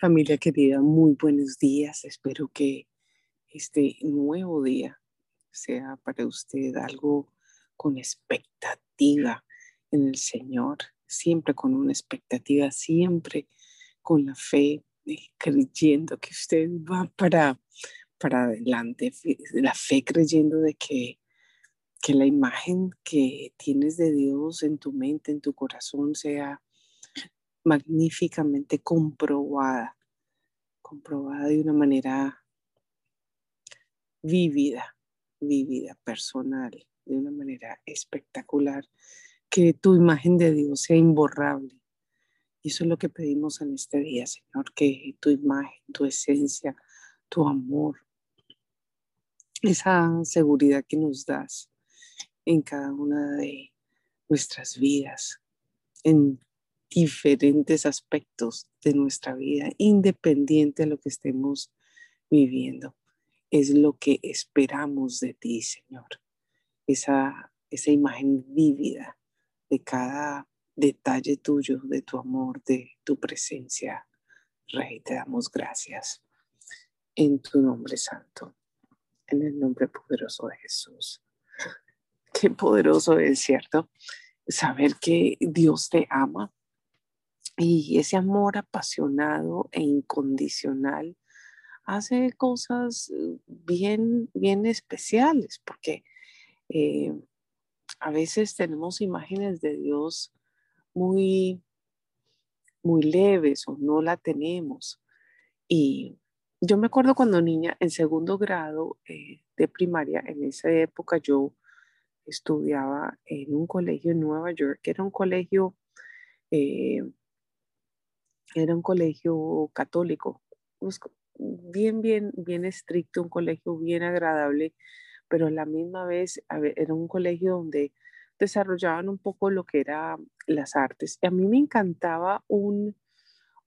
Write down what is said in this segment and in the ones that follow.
Familia querida, muy buenos días. Espero que este nuevo día sea para usted algo con expectativa en el Señor, siempre con una expectativa, siempre con la fe, eh, creyendo que usted va para, para adelante, la fe creyendo de que, que la imagen que tienes de Dios en tu mente, en tu corazón, sea magníficamente comprobada, comprobada de una manera vívida, vívida, personal, de una manera espectacular, que tu imagen de Dios sea imborrable. Y eso es lo que pedimos en este día, Señor, que tu imagen, tu esencia, tu amor, esa seguridad que nos das en cada una de nuestras vidas, en diferentes aspectos de nuestra vida, independiente de lo que estemos viviendo. Es lo que esperamos de ti, Señor. Esa, esa imagen vívida de cada detalle tuyo, de tu amor, de tu presencia. Rey, te damos gracias en tu nombre santo, en el nombre poderoso de Jesús. Qué poderoso es, ¿cierto? Saber que Dios te ama, y ese amor apasionado e incondicional hace cosas eh, bien, bien especiales, porque eh, a veces tenemos imágenes de Dios muy, muy leves o no la tenemos. Y yo me acuerdo cuando niña, en segundo grado eh, de primaria, en esa época yo estudiaba en un colegio en Nueva York, que era un colegio era un colegio católico, pues, bien, bien, bien estricto, un colegio bien agradable, pero a la misma vez era un colegio donde desarrollaban un poco lo que era las artes. Y a mí me encantaba un,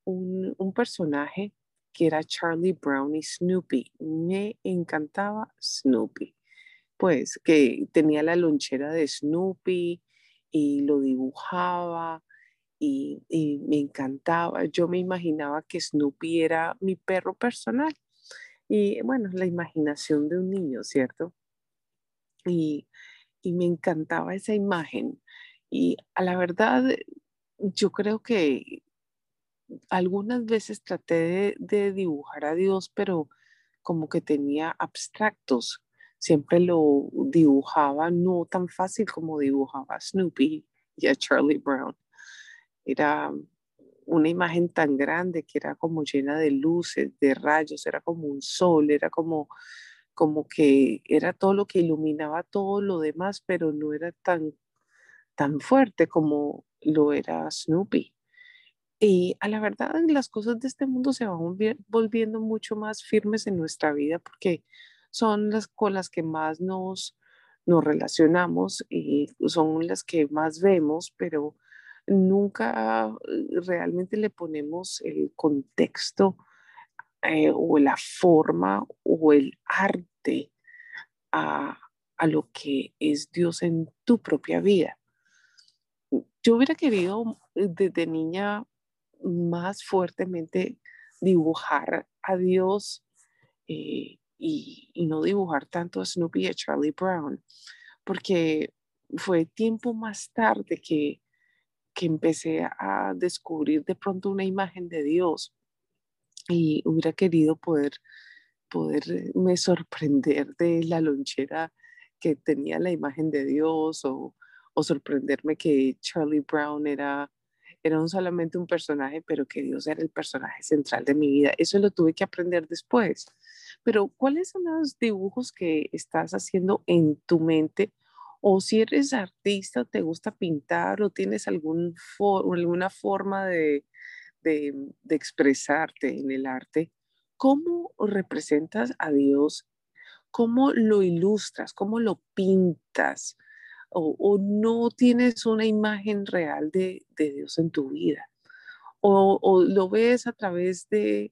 un, un personaje que era Charlie Brown y Snoopy. Me encantaba Snoopy. Pues que tenía la lonchera de Snoopy y lo dibujaba y, me encantaba. Yo me imaginaba que Snoopy era mi perro personal. Y bueno, la imaginación de un niño, ¿cierto? Y, me encantaba esa imagen. Y a la verdad, yo creo que algunas veces traté de, dibujar a Dios, pero como que tenía abstractos. Siempre lo dibujaba no tan fácil como dibujaba Snoopy y a Charlie Brown. Era una imagen tan grande que era como llena de luces, de rayos, era como un sol, era como, como que era todo lo que iluminaba todo lo demás, pero no era tan, tan fuerte como lo era Snoopy. Y a la verdad, las cosas de este mundo se van volviendo mucho más firmes en nuestra vida porque son las con las que más nos, nos relacionamos y son las que más vemos, pero nunca eh, realmente le ponemos el contexto eh, o la forma o el arte a, lo que es Dios en tu propia vida. Yo hubiera querido eh, desde niña más fuertemente dibujar a Dios y, y, no dibujar tanto a Snoopy y a Charlie Brown, porque fue tiempo más tarde que que empecé a descubrir de pronto una imagen de Dios y hubiera querido poder poderme sorprender de la lonchera que tenía la imagen de Dios o, o sorprenderme que Charlie Brown era, era un, solamente un personaje, pero que Dios era el personaje central de mi vida. Eso lo tuve que aprender después. Pero ¿cuáles son los dibujos que estás haciendo en tu mente o si eres artista, te gusta pintar o tienes alguna forma de, expresarte en el arte, ¿cómo representas a Dios? ¿Cómo lo ilustras? ¿Cómo lo pintas? O, no tienes una imagen real de, Dios en tu vida. O, lo ves a través de,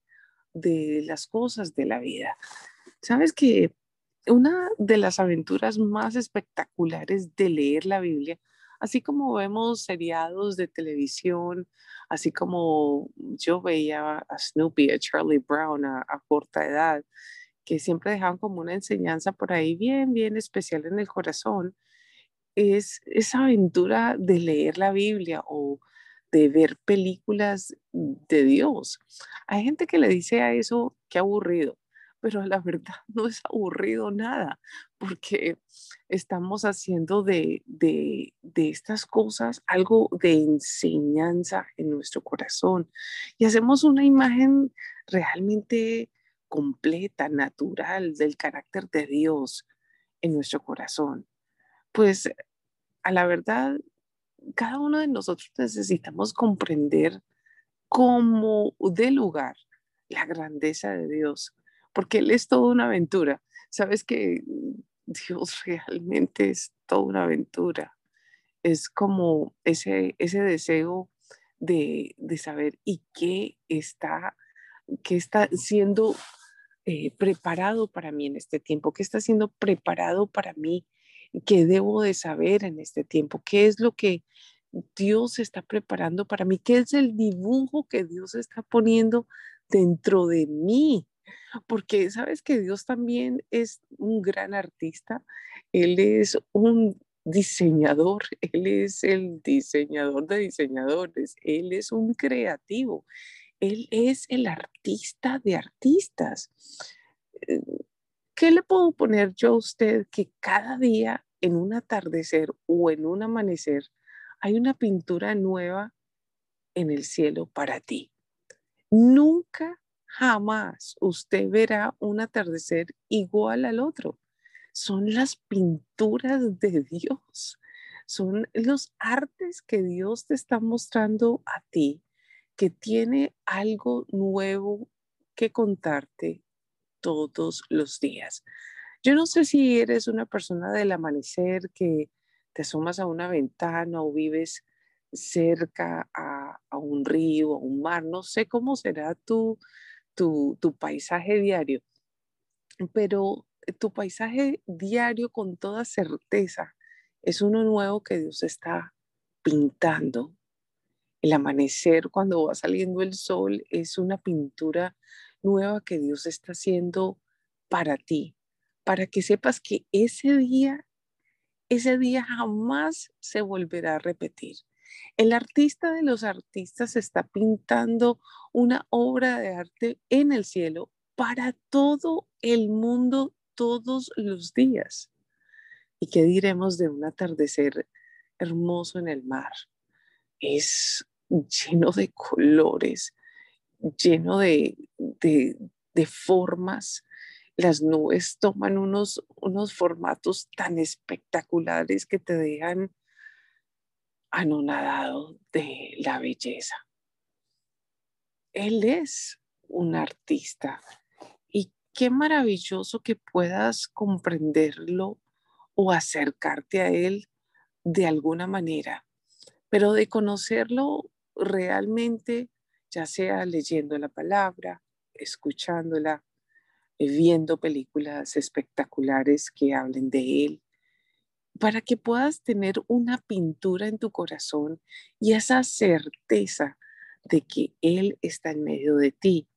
de las cosas de la vida. Sabes que una de las aventuras más espectaculares de leer la Biblia Así como vemos seriados de televisión, así como yo veía a Snoopy, a Charlie Brown a, corta edad, que siempre dejaban como una enseñanza por ahí bien, bien especial en el corazón, es esa aventura de leer la Biblia o de ver películas de Dios. Hay gente que le dice a eso que aburrido, pero la verdad no es aburrido nada, porque estamos haciendo de, de, estas cosas algo de enseñanza en nuestro corazón y hacemos una imagen realmente completa, natural del carácter de Dios en nuestro corazón. Pues a la verdad, cada uno de nosotros necesitamos comprender cómo de lugar la grandeza de Dios, porque Él es toda una aventura. Sabes que Dios realmente es toda una aventura. Es como ese, ese deseo de, de saber y qué está, qué está siendo eh, preparado para mí en este tiempo, qué está siendo preparado para mí, qué debo de saber en este tiempo, qué es lo que Dios está preparando para mí, qué es el dibujo que Dios está poniendo dentro de mí. Porque sabes que Dios también es un gran artista, Él es un diseñador, Él es el diseñador de diseñadores, Él es un creativo, Él es el artista de artistas. Eh, ¿Qué le puedo poner yo a usted que cada día en un atardecer o en un amanecer hay una pintura nueva en el cielo para ti. Nunca, jamás usted verá un atardecer igual al otro. Son las pinturas de Dios. Son los artes que Dios te está mostrando a ti, que tiene algo nuevo que contarte todos los días. Yo no sé si eres una persona del amanecer que te asomas a una ventana o vives cerca a, un río, a un mar, no sé cómo será tu, tu, tu paisaje diario, pero tu paisaje diario con toda certeza es uno nuevo que Dios está pintando. El amanecer cuando va saliendo el sol es una pintura nueva que Dios está haciendo para ti, para que sepas que ese día ese día jamás se volverá a repetir. El artista de los artistas está pintando una obra de arte en el cielo para todo el mundo todos los días. ¿Y qué diremos de un atardecer hermoso en el mar? Es lleno de colores, lleno de, de, formas, las nubes toman unos, unos formatos tan espectaculares que te dejan anonadado de la belleza. Él es un artista y qué maravilloso que puedas comprenderlo o acercarte a él de alguna manera, pero de conocerlo realmente, ya sea leyendo la palabra, escuchándola, viendo películas espectaculares que hablen de Él, para que puedas tener una pintura en tu corazón y esa certeza de que Él está en medio de ti,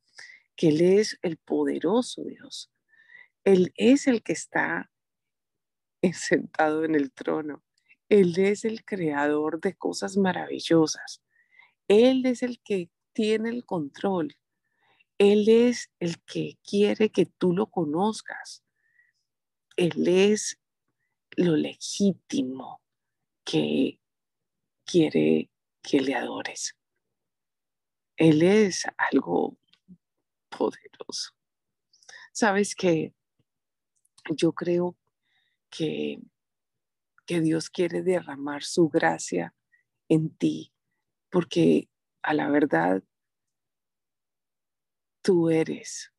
que Él es el poderoso Dios. Él es el que está sentado en el trono. Él es el creador de cosas maravillosas. Él es el que tiene el control. Él es el que quiere que tú lo conozcas. Él es lo legítimo que quiere que le adores. Él es algo poderoso. Sabes que yo creo que, que Dios quiere derramar su gracia en ti, porque a la verdad Tú eres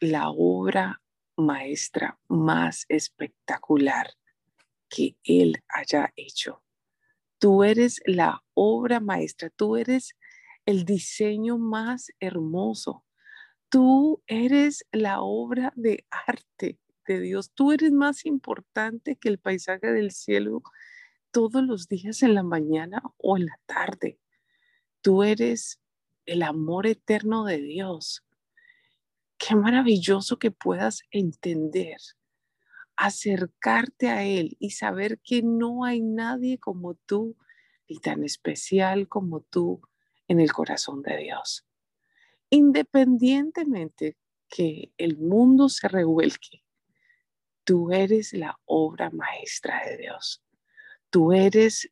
la obra maestra más espectacular que Él haya hecho. Tú eres la obra maestra, tú eres el diseño más hermoso. Tú eres la obra de arte de Dios. Tú eres más importante que el paisaje del cielo todos los días en la mañana o en la tarde. Tú eres el amor eterno de Dios. Qué maravilloso que puedas entender, acercarte a Él y saber que no hay nadie como tú y tan especial como tú en el corazón de Dios. Independientemente que el mundo se revuelque, tú eres la obra maestra de Dios. Tú eres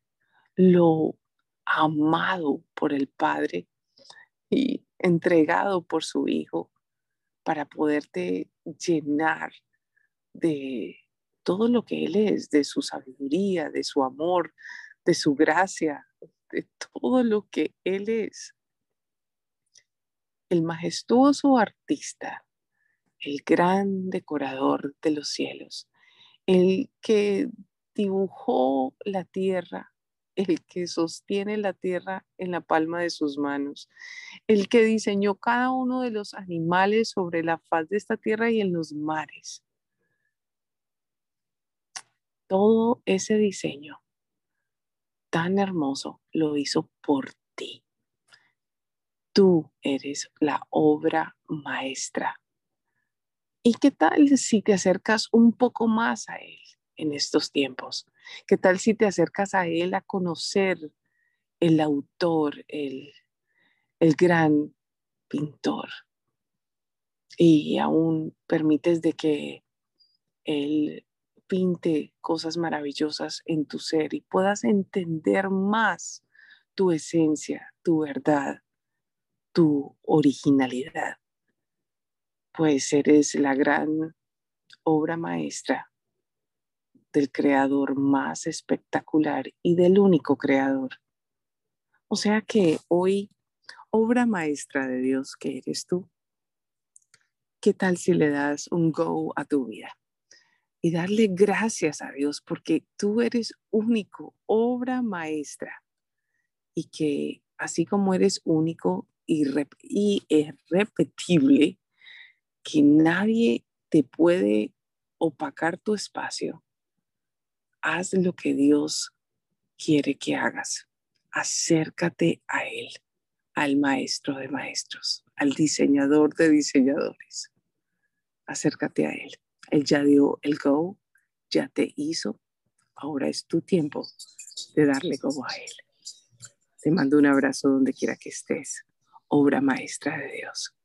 lo amado por el Padre y entregado por su Hijo para poderte llenar de todo lo que Él es, de su sabiduría, de su amor, de su gracia, de todo lo que Él es. El majestuoso artista, el gran decorador de los cielos, el que dibujó la tierra, el que sostiene la tierra en la palma de sus manos, el que diseñó cada uno de los animales sobre la faz de esta tierra y en los mares. Todo ese diseño tan hermoso lo hizo por ti. Tú eres la obra maestra. ¿Y qué tal si te acercas un poco más a Él en estos tiempos? ¿Qué tal si te acercas a Él a conocer el autor, el, el gran pintor? Y aún permites de que Él pinte cosas maravillosas en tu ser y puedas entender más tu esencia, tu verdad, tu originalidad. Pues eres la gran obra maestra del creador más espectacular y del único creador. O sea que hoy, obra maestra de Dios que eres tú, ¿qué tal si le das un go a tu vida? Y darle gracias a Dios porque tú eres único, obra maestra. Y que así como eres único y, irrepetible, que nadie te puede opacar tu espacio, haz lo que Dios quiere que hagas. Acércate a Él, al maestro de maestros, al diseñador de diseñadores. Acércate a Él. Él ya dio el go, ya te hizo. Ahora es tu tiempo de darle go a Él. Te mando un abrazo donde quiera que estés. Obra maestra de Dios.